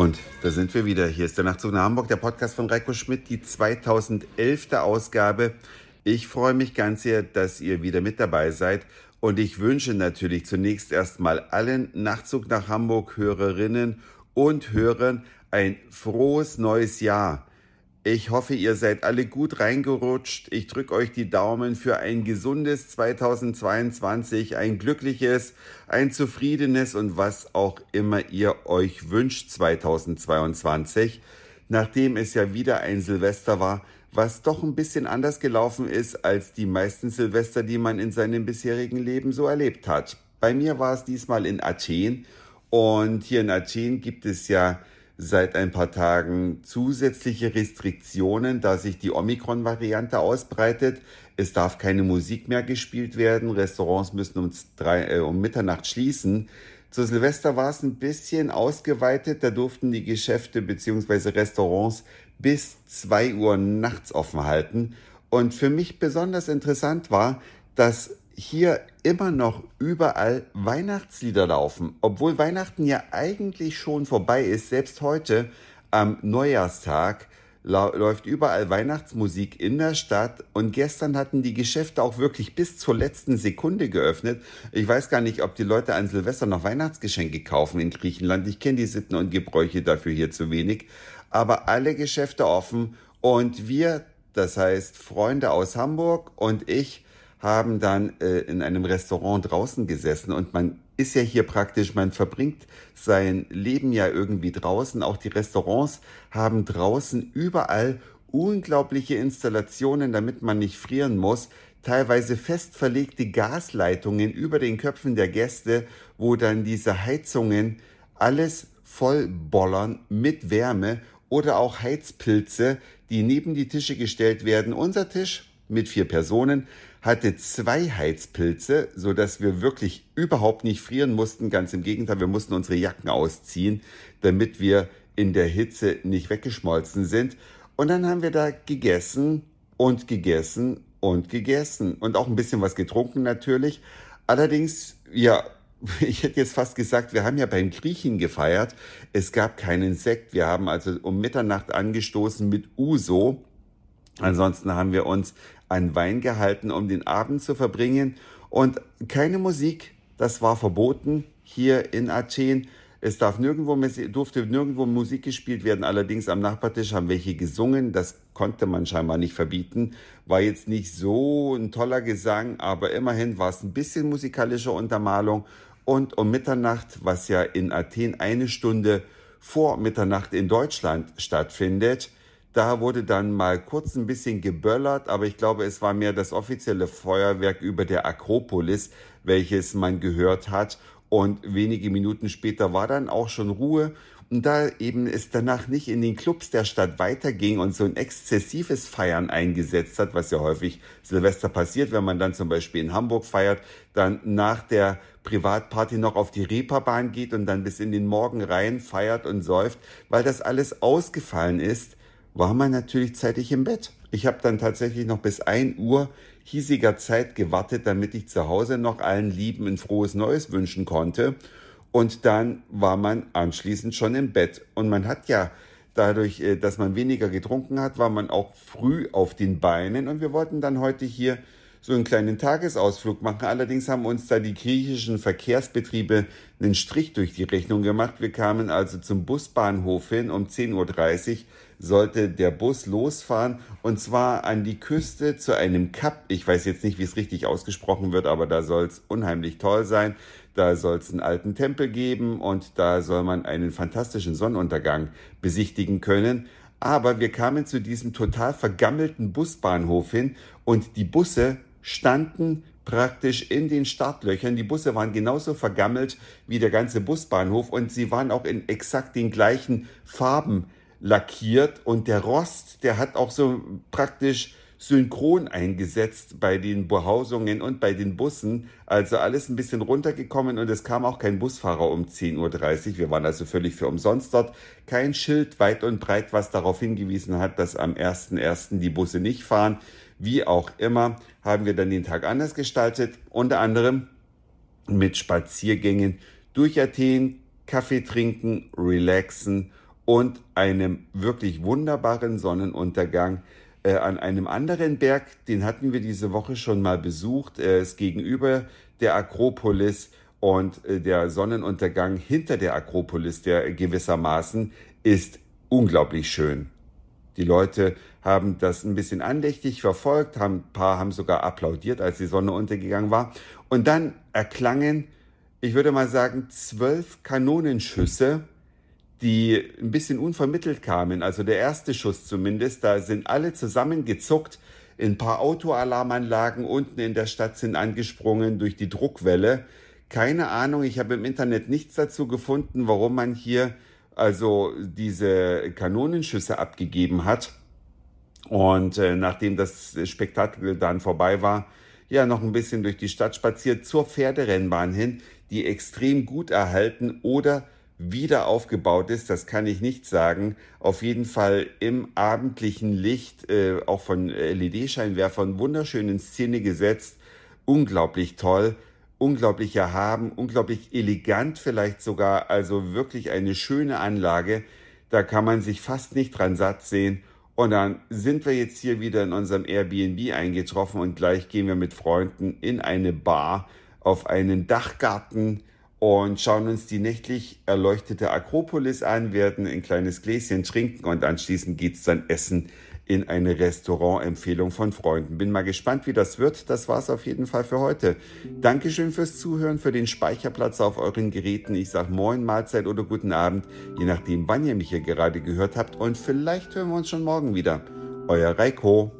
Und da sind wir wieder. Hier ist der Nachtzug nach Hamburg, der Podcast von Reiko Schmidt, die 2011. Ausgabe. Ich freue mich ganz sehr, dass ihr wieder mit dabei seid. Und ich wünsche natürlich zunächst erstmal allen Nachtzug nach Hamburg Hörerinnen und Hörern ein frohes neues Jahr. Ich hoffe, ihr seid alle gut reingerutscht. Ich drücke euch die Daumen für ein gesundes 2022, ein glückliches, ein zufriedenes und was auch immer ihr euch wünscht 2022. Nachdem es ja wieder ein Silvester war, was doch ein bisschen anders gelaufen ist als die meisten Silvester, die man in seinem bisherigen Leben so erlebt hat. Bei mir war es diesmal in Athen und hier in Athen gibt es ja seit ein paar Tagen zusätzliche Restriktionen, da sich die Omikron-Variante ausbreitet. Es darf keine Musik mehr gespielt werden. Restaurants müssen um, drei, äh, um Mitternacht schließen. Zu Silvester war es ein bisschen ausgeweitet. Da durften die Geschäfte bzw. Restaurants bis zwei Uhr nachts offen halten. Und für mich besonders interessant war, dass hier immer noch überall Weihnachtslieder laufen, obwohl Weihnachten ja eigentlich schon vorbei ist. Selbst heute am Neujahrstag läuft überall Weihnachtsmusik in der Stadt und gestern hatten die Geschäfte auch wirklich bis zur letzten Sekunde geöffnet. Ich weiß gar nicht, ob die Leute an Silvester noch Weihnachtsgeschenke kaufen in Griechenland. Ich kenne die Sitten und Gebräuche dafür hier zu wenig. Aber alle Geschäfte offen und wir, das heißt Freunde aus Hamburg und ich, haben dann äh, in einem Restaurant draußen gesessen und man ist ja hier praktisch, man verbringt sein Leben ja irgendwie draußen. Auch die Restaurants haben draußen überall unglaubliche Installationen, damit man nicht frieren muss. Teilweise fest verlegte Gasleitungen über den Köpfen der Gäste, wo dann diese Heizungen alles vollbollern mit Wärme oder auch Heizpilze, die neben die Tische gestellt werden. Unser Tisch mit vier Personen hatte zwei Heizpilze, so dass wir wirklich überhaupt nicht frieren mussten. Ganz im Gegenteil, wir mussten unsere Jacken ausziehen, damit wir in der Hitze nicht weggeschmolzen sind. Und dann haben wir da gegessen und gegessen und gegessen und auch ein bisschen was getrunken natürlich. Allerdings, ja, ich hätte jetzt fast gesagt, wir haben ja beim Griechen gefeiert. Es gab keinen Sekt. Wir haben also um Mitternacht angestoßen mit Uso. Ansonsten haben wir uns an Wein gehalten, um den Abend zu verbringen. Und keine Musik, das war verboten hier in Athen. Es darf nirgendwo, durfte nirgendwo Musik gespielt werden. Allerdings am Nachbartisch haben welche gesungen. Das konnte man scheinbar nicht verbieten. War jetzt nicht so ein toller Gesang, aber immerhin war es ein bisschen musikalische Untermalung. Und um Mitternacht, was ja in Athen eine Stunde vor Mitternacht in Deutschland stattfindet, da wurde dann mal kurz ein bisschen geböllert, aber ich glaube, es war mehr das offizielle Feuerwerk über der Akropolis, welches man gehört hat. Und wenige Minuten später war dann auch schon Ruhe. Und da eben es danach nicht in den Clubs der Stadt weiterging und so ein exzessives Feiern eingesetzt hat, was ja häufig Silvester passiert, wenn man dann zum Beispiel in Hamburg feiert, dann nach der Privatparty noch auf die Reeperbahn geht und dann bis in den Morgen rein feiert und säuft, weil das alles ausgefallen ist, war man natürlich zeitig im Bett. Ich habe dann tatsächlich noch bis ein Uhr hiesiger Zeit gewartet, damit ich zu Hause noch allen Lieben ein frohes Neues wünschen konnte. Und dann war man anschließend schon im Bett. Und man hat ja dadurch, äh, dass man weniger getrunken hat, war man auch früh auf den Beinen. Und wir wollten dann heute hier so einen kleinen Tagesausflug machen. Allerdings haben uns da die griechischen Verkehrsbetriebe einen Strich durch die Rechnung gemacht. Wir kamen also zum Busbahnhof hin um 10.30 Uhr sollte der Bus losfahren und zwar an die Küste zu einem Kap. Ich weiß jetzt nicht, wie es richtig ausgesprochen wird, aber da soll es unheimlich toll sein. Da soll es einen alten Tempel geben und da soll man einen fantastischen Sonnenuntergang besichtigen können. Aber wir kamen zu diesem total vergammelten Busbahnhof hin und die Busse standen praktisch in den Startlöchern. Die Busse waren genauso vergammelt wie der ganze Busbahnhof und sie waren auch in exakt den gleichen Farben lackiert und der Rost, der hat auch so praktisch synchron eingesetzt bei den Behausungen und bei den Bussen. Also alles ein bisschen runtergekommen und es kam auch kein Busfahrer um 10.30 Uhr. Wir waren also völlig für umsonst dort. Kein Schild weit und breit, was darauf hingewiesen hat, dass am 1.1. die Busse nicht fahren. Wie auch immer haben wir dann den Tag anders gestaltet. Unter anderem mit Spaziergängen durch Athen, Kaffee trinken, relaxen und einem wirklich wunderbaren Sonnenuntergang äh, an einem anderen Berg, den hatten wir diese Woche schon mal besucht. Er ist gegenüber der Akropolis und äh, der Sonnenuntergang hinter der Akropolis, der gewissermaßen ist unglaublich schön. Die Leute haben das ein bisschen andächtig verfolgt, haben, ein paar haben sogar applaudiert, als die Sonne untergegangen war. Und dann erklangen, ich würde mal sagen, zwölf Kanonenschüsse die ein bisschen unvermittelt kamen. Also der erste Schuss zumindest, da sind alle zusammengezuckt. Ein paar Autoalarmanlagen unten in der Stadt sind angesprungen durch die Druckwelle. Keine Ahnung, ich habe im Internet nichts dazu gefunden, warum man hier also diese Kanonenschüsse abgegeben hat. Und äh, nachdem das Spektakel dann vorbei war, ja, noch ein bisschen durch die Stadt spaziert zur Pferderennbahn hin, die extrem gut erhalten oder wieder aufgebaut ist, das kann ich nicht sagen. Auf jeden Fall im abendlichen Licht, äh, auch von LED-Scheinwerfern, wunderschön in Szene gesetzt. Unglaublich toll, unglaublich erhaben, unglaublich elegant vielleicht sogar. Also wirklich eine schöne Anlage. Da kann man sich fast nicht dran satt sehen. Und dann sind wir jetzt hier wieder in unserem Airbnb eingetroffen und gleich gehen wir mit Freunden in eine Bar auf einen Dachgarten und schauen uns die nächtlich erleuchtete Akropolis an, werden ein kleines Gläschen trinken und anschließend geht's dann essen in eine Restaurantempfehlung von Freunden. Bin mal gespannt, wie das wird. Das war's auf jeden Fall für heute. Dankeschön fürs Zuhören, für den Speicherplatz auf euren Geräten. Ich sag Moin, Mahlzeit oder guten Abend, je nachdem, wann ihr mich hier gerade gehört habt. Und vielleicht hören wir uns schon morgen wieder. Euer Reiko.